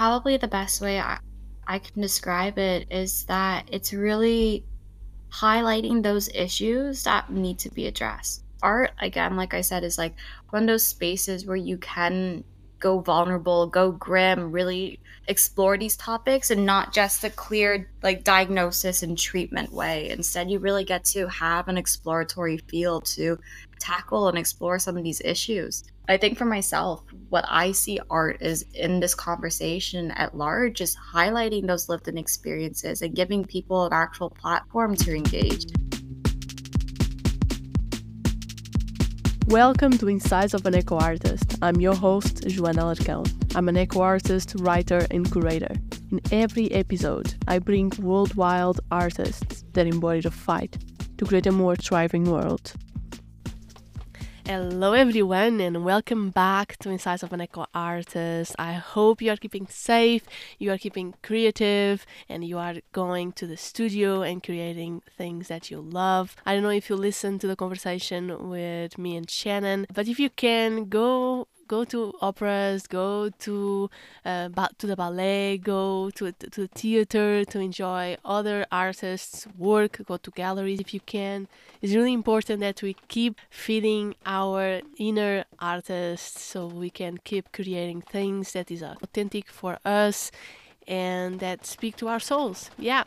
probably the best way I, I can describe it is that it's really highlighting those issues that need to be addressed. Art, again, like I said, is like one of those spaces where you can go vulnerable, go grim, really explore these topics and not just the clear like diagnosis and treatment way. Instead, you really get to have an exploratory field to tackle and explore some of these issues. I think for myself, what I see art is in this conversation at large is highlighting those lived in experiences and giving people an actual platform to engage. Welcome to Insights of an Eco Artist. I'm your host, Joana Larcão. I'm an eco artist, writer, and curator. In every episode, I bring worldwide artists that embody the fight to create a more thriving world. Hello, everyone, and welcome back to Insights of an Eco Artist. I hope you are keeping safe, you are keeping creative, and you are going to the studio and creating things that you love. I don't know if you listened to the conversation with me and Shannon, but if you can, go go to operas, go to uh, to the ballet, go to to the theater to enjoy other artists' work, go to galleries if you can. It's really important that we keep feeding our inner artists so we can keep creating things that is authentic for us and that speak to our souls. Yeah.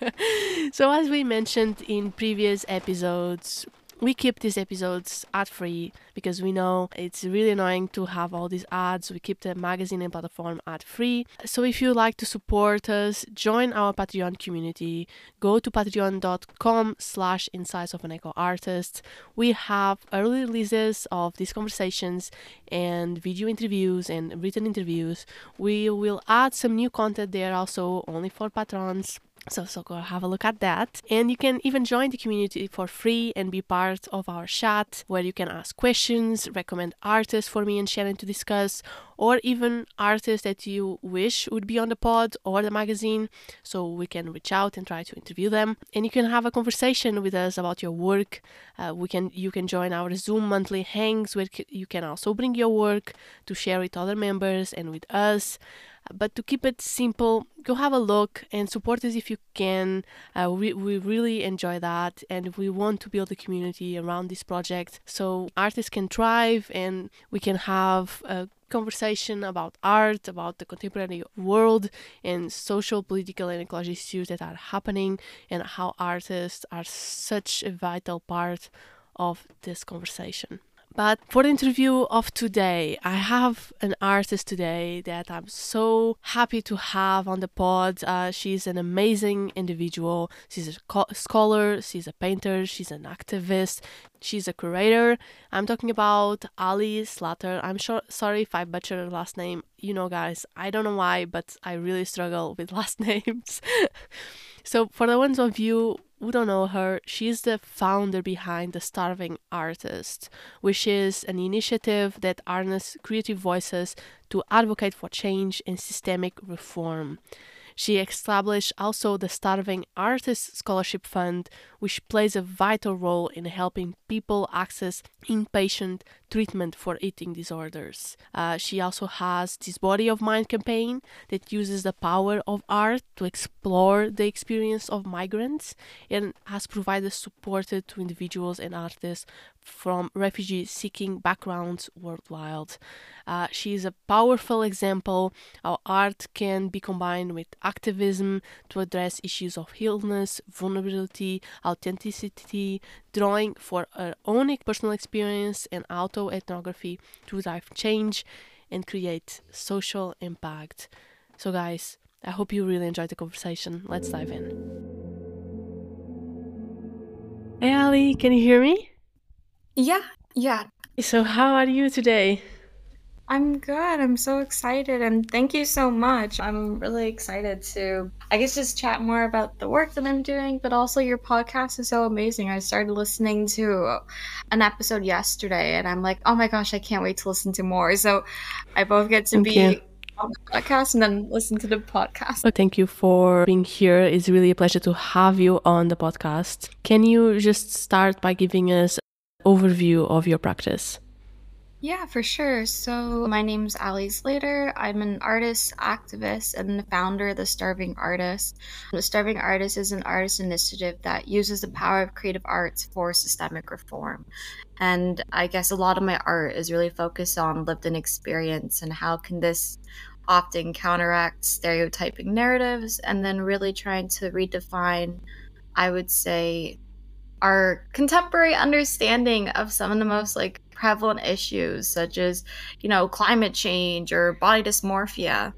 so, as we mentioned in previous episodes, we keep these episodes ad free because we know it's really annoying to have all these ads. We keep the magazine and platform ad free. So if you like to support us, join our Patreon community. Go to patreon.com slash insights of an eco artist. We have early releases of these conversations and video interviews and written interviews. We will add some new content there also only for patrons so, so go have a look at that. And you can even join the community for free and be part of our chat where you can ask questions, recommend artists for me and Shannon to discuss, or even artists that you wish would be on the pod or the magazine so we can reach out and try to interview them. And you can have a conversation with us about your work. Uh, we can you can join our Zoom monthly hangs where you can also bring your work to share with other members and with us. But to keep it simple, go have a look and support us if you can. Uh, we, we really enjoy that and we want to build a community around this project so artists can thrive and we can have a conversation about art, about the contemporary world and social, political, and ecological issues that are happening and how artists are such a vital part of this conversation. But for the interview of today, I have an artist today that I'm so happy to have on the pod. Uh, she's an amazing individual. She's a co- scholar, she's a painter, she's an activist, she's a curator. I'm talking about Ally Zlatar. I'm sure, sorry if I butchered her last name. You know, guys, I don't know why, but I really struggle with last names. so, for the ones of you who don't know her, she's the founder behind The Starving Artist, which is an initiative that harnesses creative voices to advocate for change and systemic reform. She established also the Starving Artists Scholarship Fund, which plays a vital role in helping people access inpatient treatment for eating disorders. Uh, she also has this Body of Mind campaign that uses the power of art to explore the experience of migrants and has provided support to individuals and artists from refugee seeking backgrounds worldwide. Uh, she is a powerful example how art can be combined with activism to address issues of illness, vulnerability, authenticity, drawing for her own personal experience and ethnography to drive change and create social impact. So, guys, I hope you really enjoyed the conversation. Let's dive in. Hey, Ally, can you hear me? Yeah, yeah. So, how are you today? I'm good. I'm so excited and thank you so much. I'm really excited to, I guess, just chat more about the work that I'm doing, but also your podcast is so amazing. I started listening to an episode yesterday and I'm like, oh my gosh, I can't wait to listen to more. So I both get to Thank be you. on the podcast and then listen to the podcast. Oh, thank you for being here. It's really a pleasure to have you on the podcast. Can you just start by giving us an overview of your practice? Yeah, for sure. So, my name's Ally Zlatar. I'm an artist, activist, and the founder of The Starving Artist. The Starving Artist is an artist initiative that uses the power of creative arts for systemic reform. And I guess a lot of my art is really focused on lived in experience and how can this often counteract stereotyping narratives and then really trying to redefine, I would say, our contemporary understanding of some of the most like prevalent issues such as you know climate change or body dysmorphia.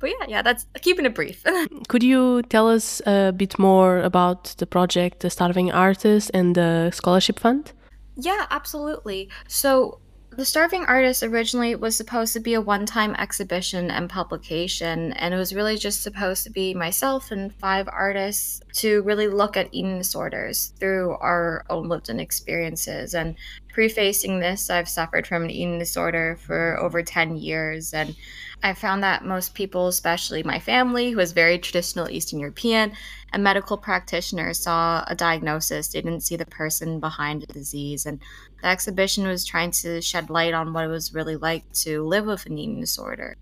But yeah yeah that's keeping it brief. Could you tell us a bit more about the project the starving artist and the scholarship fund? Yeah absolutely. So the Starving Artist originally was supposed to be a one time exhibition and publication, and it was really just supposed to be myself and five artists to really look at eating disorders through our own lived in experiences. And prefacing this, I've suffered from an eating disorder for over 10 years, and I found that most people, especially my family, who was very traditional Eastern European, and medical practitioners saw a diagnosis, they didn't see the person behind the disease. And the exhibition was trying to shed light on what it was really like to live with an eating disorder.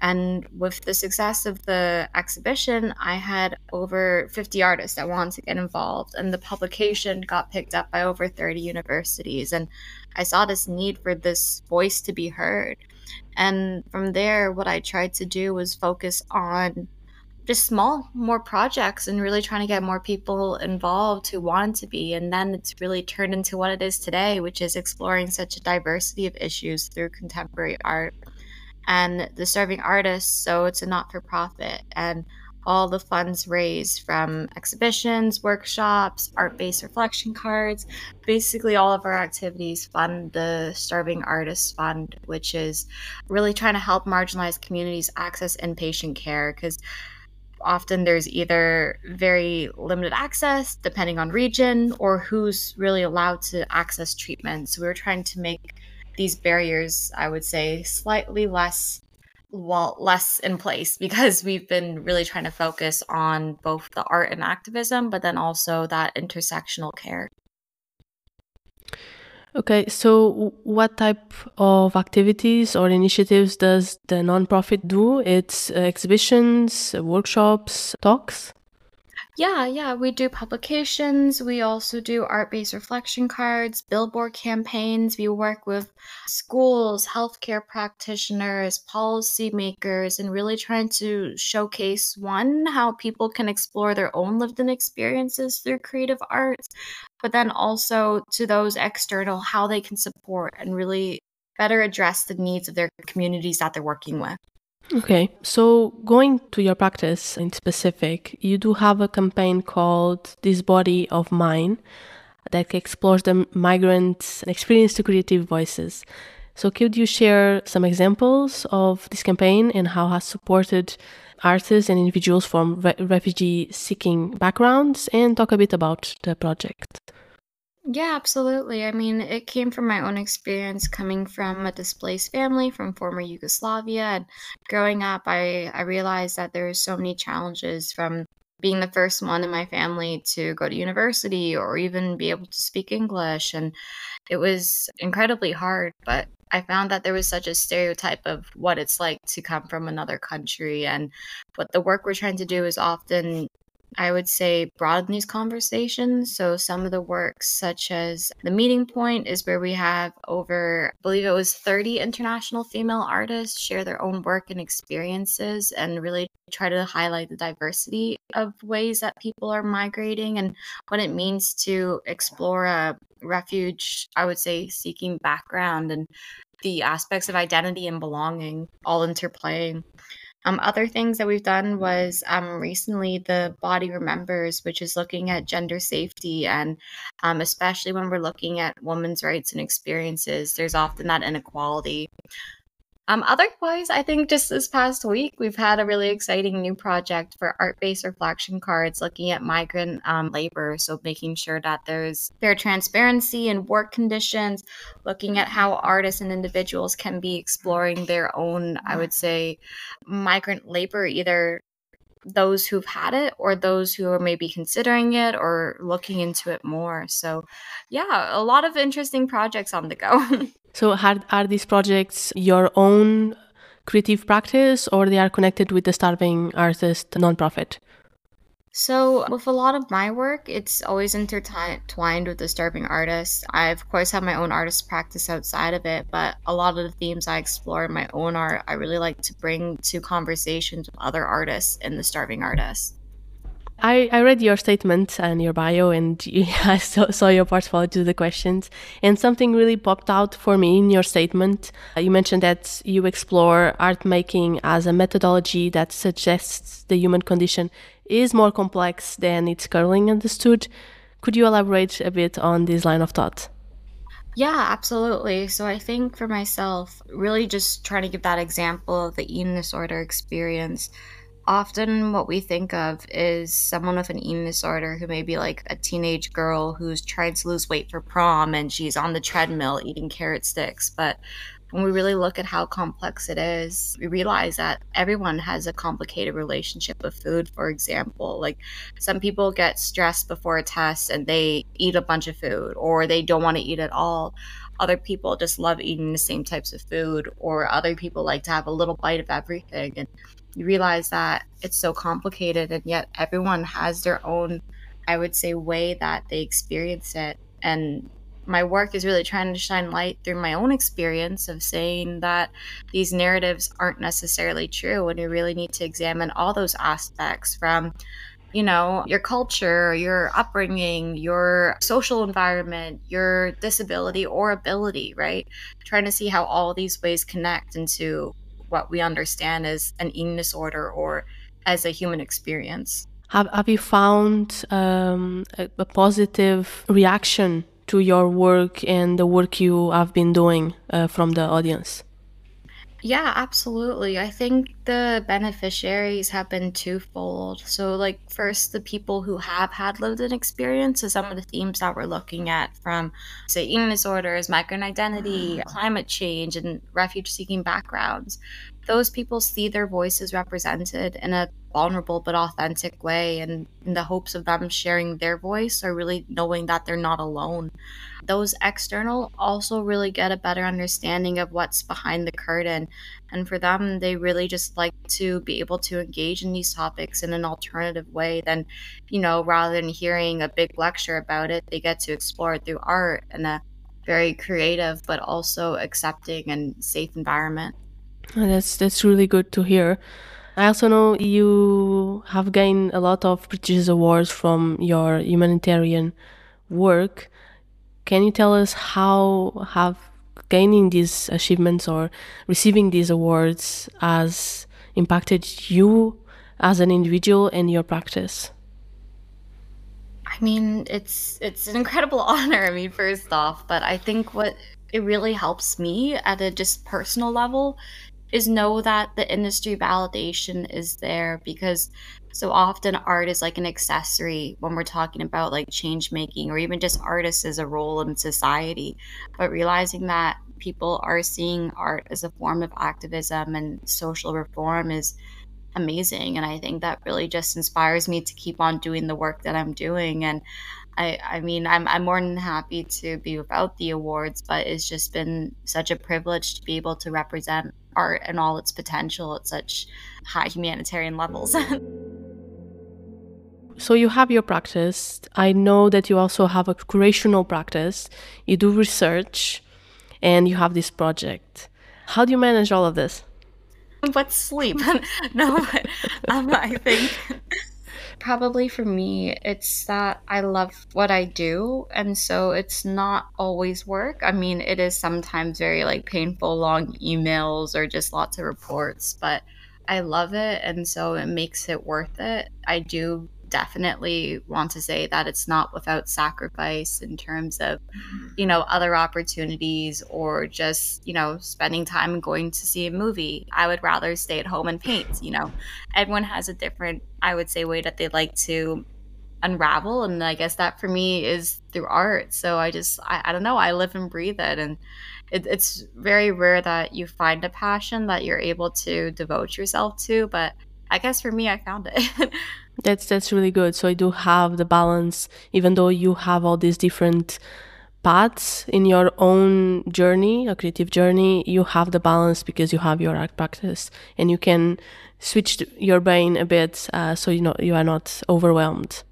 And with the success of the exhibition, I had over 50 artists that wanted to get involved, and the publication got picked up by over 30 universities. And I saw this need for this voice to be heard. And from there, what I tried to do was focus on just small, more projects and really trying to get more people involved who wanted to be. And then it's really turned into what it is today, which is exploring such a diversity of issues through contemporary art and the Starving Artists. So it's a not for profit. And all the funds raised from exhibitions, workshops, art based reflection cards. Basically, all of our activities fund the Starving Artists Fund, which is really trying to help marginalized communities access inpatient care because often there's either very limited access depending on region or who's really allowed to access treatment. So we're trying to make these barriers, I would say, slightly less well less in place because we've been really trying to focus on both the art and activism but then also that intersectional care. Okay so what type of activities or initiatives does the nonprofit do? It's uh, exhibitions workshops talks yeah, yeah, we do publications. We also do art based reflection cards, billboard campaigns. We work with schools, healthcare practitioners, policymakers, and really trying to showcase one, how people can explore their own lived in experiences through creative arts, but then also to those external, how they can support and really better address the needs of their communities that they're working with. Okay, so going to your practice in specific, you do have a campaign called This Body of Mine that explores the migrant experience to creative voices. So, could you share some examples of this campaign and how has supported artists and individuals from re- refugee seeking backgrounds and talk a bit about the project? Yeah, absolutely. I mean, it came from my own experience coming from a displaced family from former Yugoslavia. And growing up, I, I realized that there were so many challenges from being the first one in my family to go to university or even be able to speak English. And it was incredibly hard. But I found that there was such a stereotype of what it's like to come from another country. And what the work we're trying to do is often I would say broaden these conversations. So some of the works, such as the meeting point, is where we have over, I believe it was 30 international female artists share their own work and experiences and really try to highlight the diversity of ways that people are migrating and what it means to explore a refuge, I would say, seeking background and the aspects of identity and belonging all interplaying. Um, other things that we've done was um, recently the Body Remembers, which is looking at gender safety. And um, especially when we're looking at women's rights and experiences, there's often that inequality. Um, otherwise, I think just this past week, we've had a really exciting new project for art based reflection cards looking at migrant um, labor. So, making sure that there's fair transparency in work conditions, looking at how artists and individuals can be exploring their own, I would say, migrant labor, either those who've had it or those who are maybe considering it or looking into it more. So, yeah, a lot of interesting projects on the go. so, are, are these projects your own creative practice or they are connected with the Starving Artist nonprofit? So, with a lot of my work, it's always intertwined with the starving artist. I, of course, have my own artist practice outside of it, but a lot of the themes I explore in my own art, I really like to bring to conversations with other artists the starving artist. I, I read your statement and your bio, and you, I saw, saw your portfolio to the questions. And something really popped out for me in your statement. Uh, you mentioned that you explore art making as a methodology that suggests the human condition is more complex than it's currently understood. Could you elaborate a bit on this line of thought? Yeah, absolutely. So I think for myself, really just trying to give that example of the eating disorder experience often what we think of is someone with an eating disorder who may be like a teenage girl who's trying to lose weight for prom and she's on the treadmill eating carrot sticks. But when we really look at how complex it is, we realize that everyone has a complicated relationship with food, for example. Like some people get stressed before a test and they eat a bunch of food or they don't want to eat at all. Other people just love eating the same types of food or other people like to have a little bite of everything. And you realize that it's so complicated and yet everyone has their own i would say way that they experience it. And my work is really trying to shine light through my own experience of saying that these narratives aren't necessarily true and you really need to examine all those aspects from you know your culture your upbringing your social environment your disability or ability right trying to see how all these ways connect into what we understand as an eating disorder or as a human experience. Have, have you found um, a, a, positive reaction to your work and the work you have been doing uh, from the audience? Yeah, absolutely. I think the beneficiaries have been twofold. So, like, first, the people who have had lived in experience. So, some of the themes that we're looking at from, say, eating disorders, migrant identity, climate change, and refuge seeking backgrounds those people see their voices represented in a vulnerable but authentic way and in the hopes of them sharing their voice or really knowing that they're not alone those external also really get a better understanding of what's behind the curtain and for them they really just like to be able to engage in these topics in an alternative way than you know rather than hearing a big lecture about it they get to explore it through art in a very creative but also accepting and safe environment that's that's really good to hear. I also know you have gained a lot of prestigious awards from your humanitarian work. Can you tell us how have gaining these achievements or receiving these awards has impacted you as an individual and your practice? I mean, it's it's an incredible honor. I mean, first off, but I think what it really helps me at a just personal level is know that the industry validation is there because so often art is like an accessory when we're talking about like change making or even just artists as a role in society. But realizing that people are seeing art as a form of activism and social reform is amazing. And i think that really just inspires me to keep on doing the work that i'm doing. And I, I mean, I'm, I'm more than happy to be without the awards, but it's just been such a privilege to be able to represent art and all its potential at such high humanitarian levels. so you have your practice. I know that you also have a curational practice. You do research, and you have this project. How do you manage all of this? But sleep? no, but, um, I think probably for me, it's that I love what I do. And so it's not always work. I mean, it is sometimes very like painful, long emails or just lots of reports, but I love it. And so it makes it worth it. I do definitely want to say that it's not without sacrifice in terms of mm-hmm. you know other opportunities or just you know spending time going to see a movie. I would rather stay at home and paint you know. Everyone has a different i would say way that they like to unravel and i guess that for me is through art. So i just i, I don't know i live and breathe it and it, it's very rare that you find a passion that you're able to devote yourself to but I guess for me, I found it. that's that's really good. So I do have the balance, even though you have all these different paths in your own journey, a creative journey. You have the balance because you have your art practice, and you can switch your brain a bit, uh, so you know you are not overwhelmed.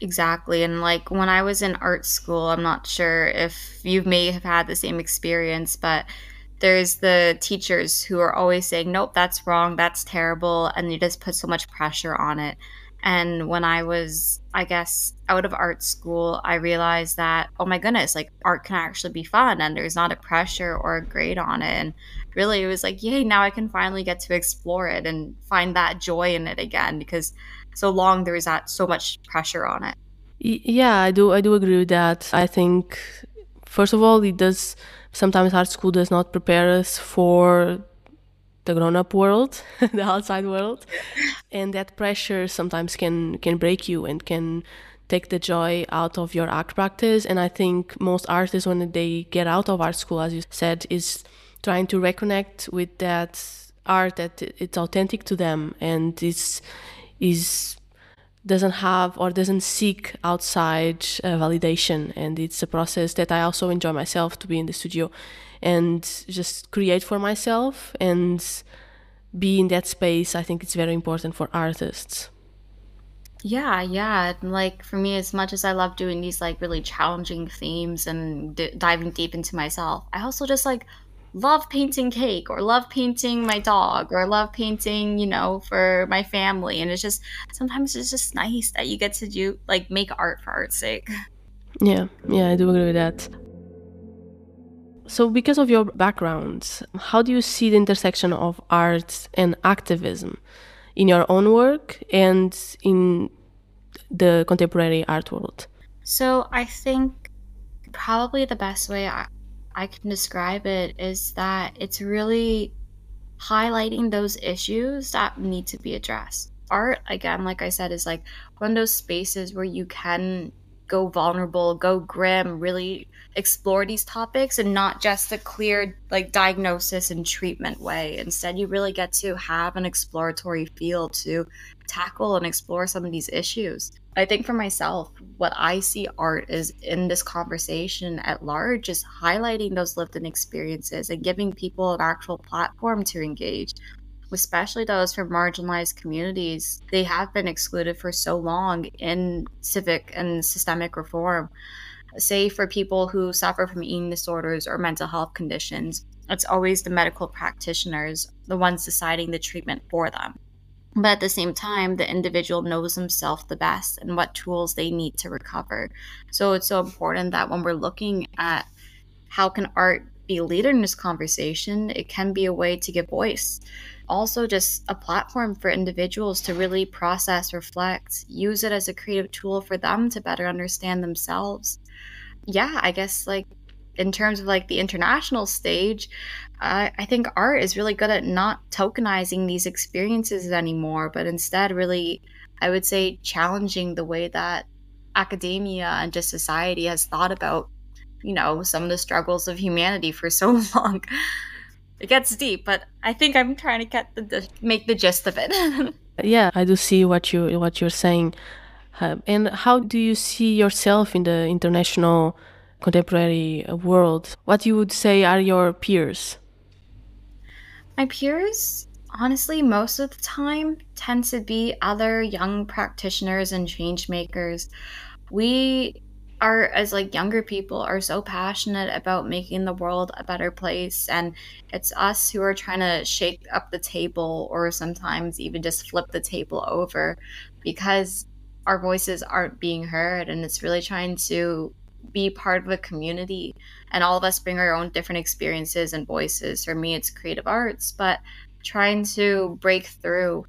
Exactly. And like when I was in art school, I'm not sure if you may have had the same experience, but there's the teachers who are always saying, nope, that's wrong, that's terrible. And you just put so much pressure on it. And when I was, I guess, out of art school, I realized that, oh my goodness, like art can actually be fun and there's not a pressure or a grade on it. And really, it was like, yay, now I can finally get to explore it and find that joy in it again because so long there was that so much pressure on it. Yeah, I do. I do agree with that. I think, first of all, it does sometimes art school does not prepare us for the grown-up world, the outside world, and that pressure sometimes can can break you and can take the joy out of your art practice. And I think most artists, when they get out of art school, as you said, is trying to reconnect with that art that it's authentic to them and is is doesn't have or doesn't seek outside uh, validation. And it's a process that i also enjoy myself to be in the studio and just create for myself and be in that space. I think it's very important for artists. Yeah yeah. Like for me as much as i love doing these like really challenging themes and d- diving deep into myself i also just like love painting cake or love painting my dog or love painting, you know, for my family. And it's just sometimes it's just nice that you get to do like make art for art's sake. Yeah, yeah, I do agree with that. So, because of your background, how do you see the intersection of art and activism in your own work and in the contemporary art world? So, I think probably the best way I, I can describe it is that it's really highlighting those issues that need to be addressed. Art, again, like I said, is like one of those spaces where you can go vulnerable, go grim, really explore these topics and not just a clear like diagnosis and treatment way. Instead, you really get to have an exploratory feel to tackle and explore some of these issues. I think for myself, what I see art is in this conversation at large is highlighting those lived in experiences and giving people an actual platform to engage, especially those from marginalized communities. They have been excluded for so long in civic and systemic reform. Say for people who suffer from eating disorders or mental health conditions, it's always the medical practitioners, the ones deciding the treatment for them. But at the same time, the individual knows himself the best and what tools they need to recover. So it's so important that when we're looking at how can art be a leader in this conversation, it can be a way to give voice. Also, just a platform for individuals to really process, reflect, use it as a creative tool for them to better understand themselves. Yeah, I guess like in terms of like the international stage, uh, I think art is really good at not tokenizing these experiences anymore, but instead, really, I would say, challenging the way that academia and just society has thought about, you know, some of the struggles of humanity for so long. it gets deep, but I think I'm trying to get the, make the gist of it. yeah, I do see what you what you're saying. Uh, and how do you see yourself in the international contemporary uh, world, what you would say are your peers? My peers, honestly, most of the time tend to be other young practitioners and change makers. We are as like younger people are so passionate about making the world a better place and it's us who are trying to shake up the table or sometimes even just flip the table over because our voices aren't being heard and it's really trying to be part of a community and all of us bring our own different experiences and voices. For me it's creative arts but trying to break through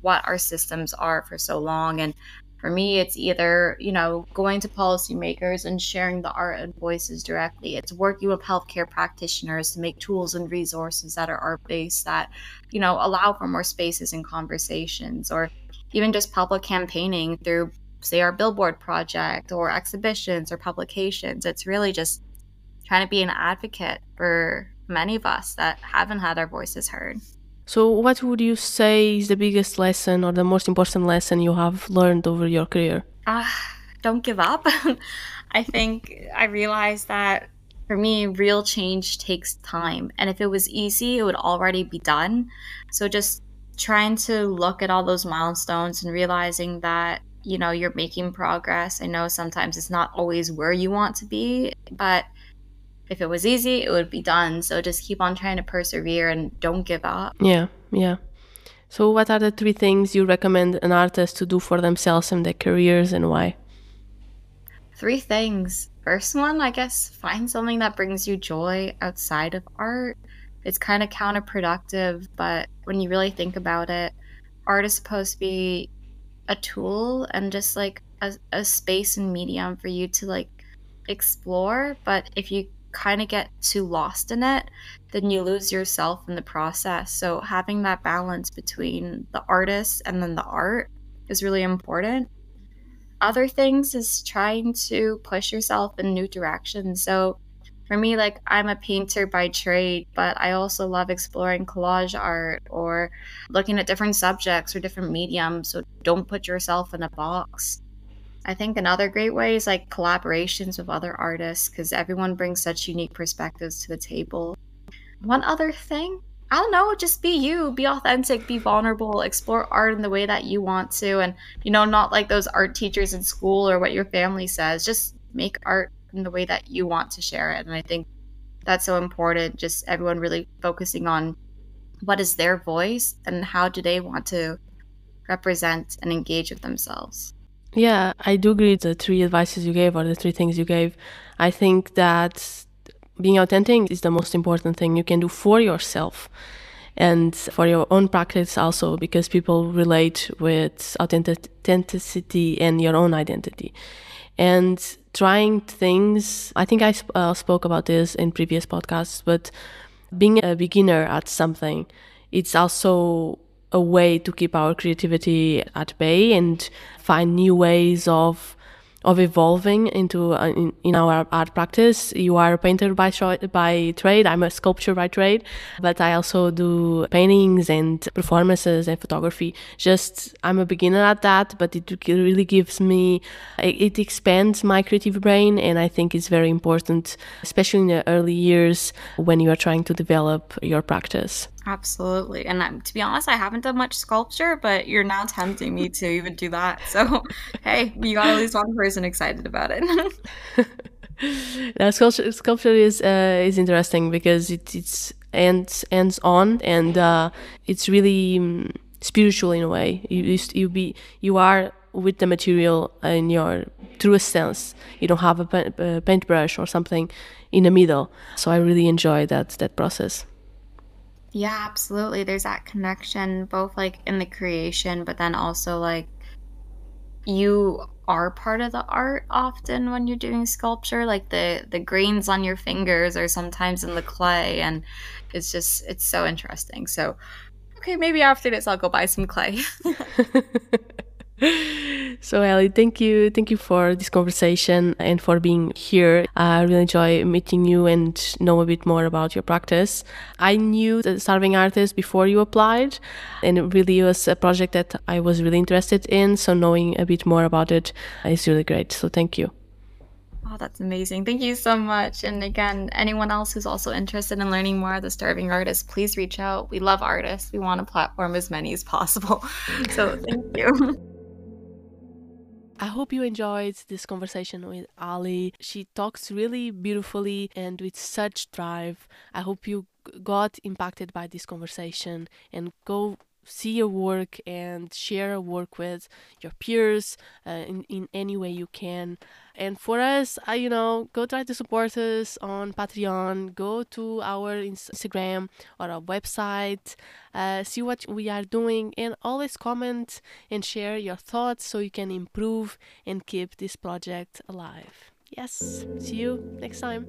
what our systems are for so long. And for me it's either you know going to policymakers and sharing the art and voices directly. It's working with healthcare practitioners to make tools and resources that are art based that you know allow for more spaces and conversations or even just public campaigning through say our billboard project or exhibitions or publications. It's really just trying to be an advocate for many of us that haven't had our voices heard. So, what would you say is the biggest lesson or the most important lesson you have learned over your career? Uh, don't give up. I think I realized that for me, real change takes time. And if it was easy, it would already be done. So just trying to look at all those milestones and realizing that, you know, you're making progress. I know sometimes it's not always where you want to be, but if it was easy, it would be done. So just keep on trying to persevere and don't give up. Yeah, yeah. So, what are the three things you recommend an artist to do for themselves and their careers and why? Three things. First one, I guess, find something that brings you joy outside of art. It's kind of counterproductive, but when you really think about it, art is supposed to be a tool and just like a, a space and medium for you to like explore. But if you kind of get too lost in it, then you lose yourself in the process. So having that balance between the artist and then the art is really important. Other things is trying to push yourself in new directions. So for me, like I'm a painter by trade, but I also love exploring collage art or looking at different subjects or different mediums. So don't put yourself in a box. I think another great way is like collaborations with other artists because everyone brings such unique perspectives to the table. One other thing, I don't know, just be you, be authentic, be vulnerable, explore art in the way that you want to, and you know, not like those art teachers in school or what your family says. Just make art in the way that you want to share it. And I think that's so important, just everyone really focusing on what is their voice and how do they want to represent and engage with themselves. Yeah, I do agree with the three advices you gave or the three things you gave. I think that being authentic is the most important thing you can do for yourself and for your own practice also because people relate with authenticity and your own identity. And trying things, I think I uh, spoke about this in previous podcasts, but being a beginner at something, it's also a way to keep our creativity at bay and find new ways of of evolving into uh, in, in, our art practice. You are a painter by by trade. I'm a sculptor by trade, but I also do paintings and performances and photography. Just I'm a beginner at that, but it really gives me it, it expands my creative brain, and I think it's very important, especially in the early years when you are trying to develop your practice. Absolutely. And um, to be honest, I haven't done much sculpture, but you're now tempting me to even do that. So, hey, you got at least one person excited about it. now, sculpture, sculpture is uh, is interesting because it, it's ends ends on and uh, it's really um, spiritual in a way. You you, you be you are with the material in your truest sense. You don't have a, a paintbrush or something in the middle. So I really enjoy that that process. Yeah, absolutely. There's that connection both like in the creation, but then also like you are part of the art often when you're doing sculpture like the the grains on your fingers or sometimes in the clay and it's just it's so interesting so okay maybe after this i'll go buy some clay so Ellie, thank you, thank you for this conversation and for being here. I really enjoy meeting you and know a bit more about your practice. I knew the starving artist before you applied, and it really was a project that I was really interested in. So knowing a bit more about it is really great. So thank you. Oh, that's amazing. Thank you so much. And again, anyone else who's also interested in learning more of the starving artist, please reach out. We love artists. We want to platform as many as possible. So thank you. I hope you enjoyed this conversation with Ally. She talks really beautifully and with such drive. I hope you got impacted by this conversation and go see your work and share your work with your peers uh, in, in any way you can. And for us, uh, you know, go try to support us on Patreon, go to our Instagram or our website, uh, see what we are doing, and always comment and share your thoughts so you can improve and keep this project alive. Yes, see you next time.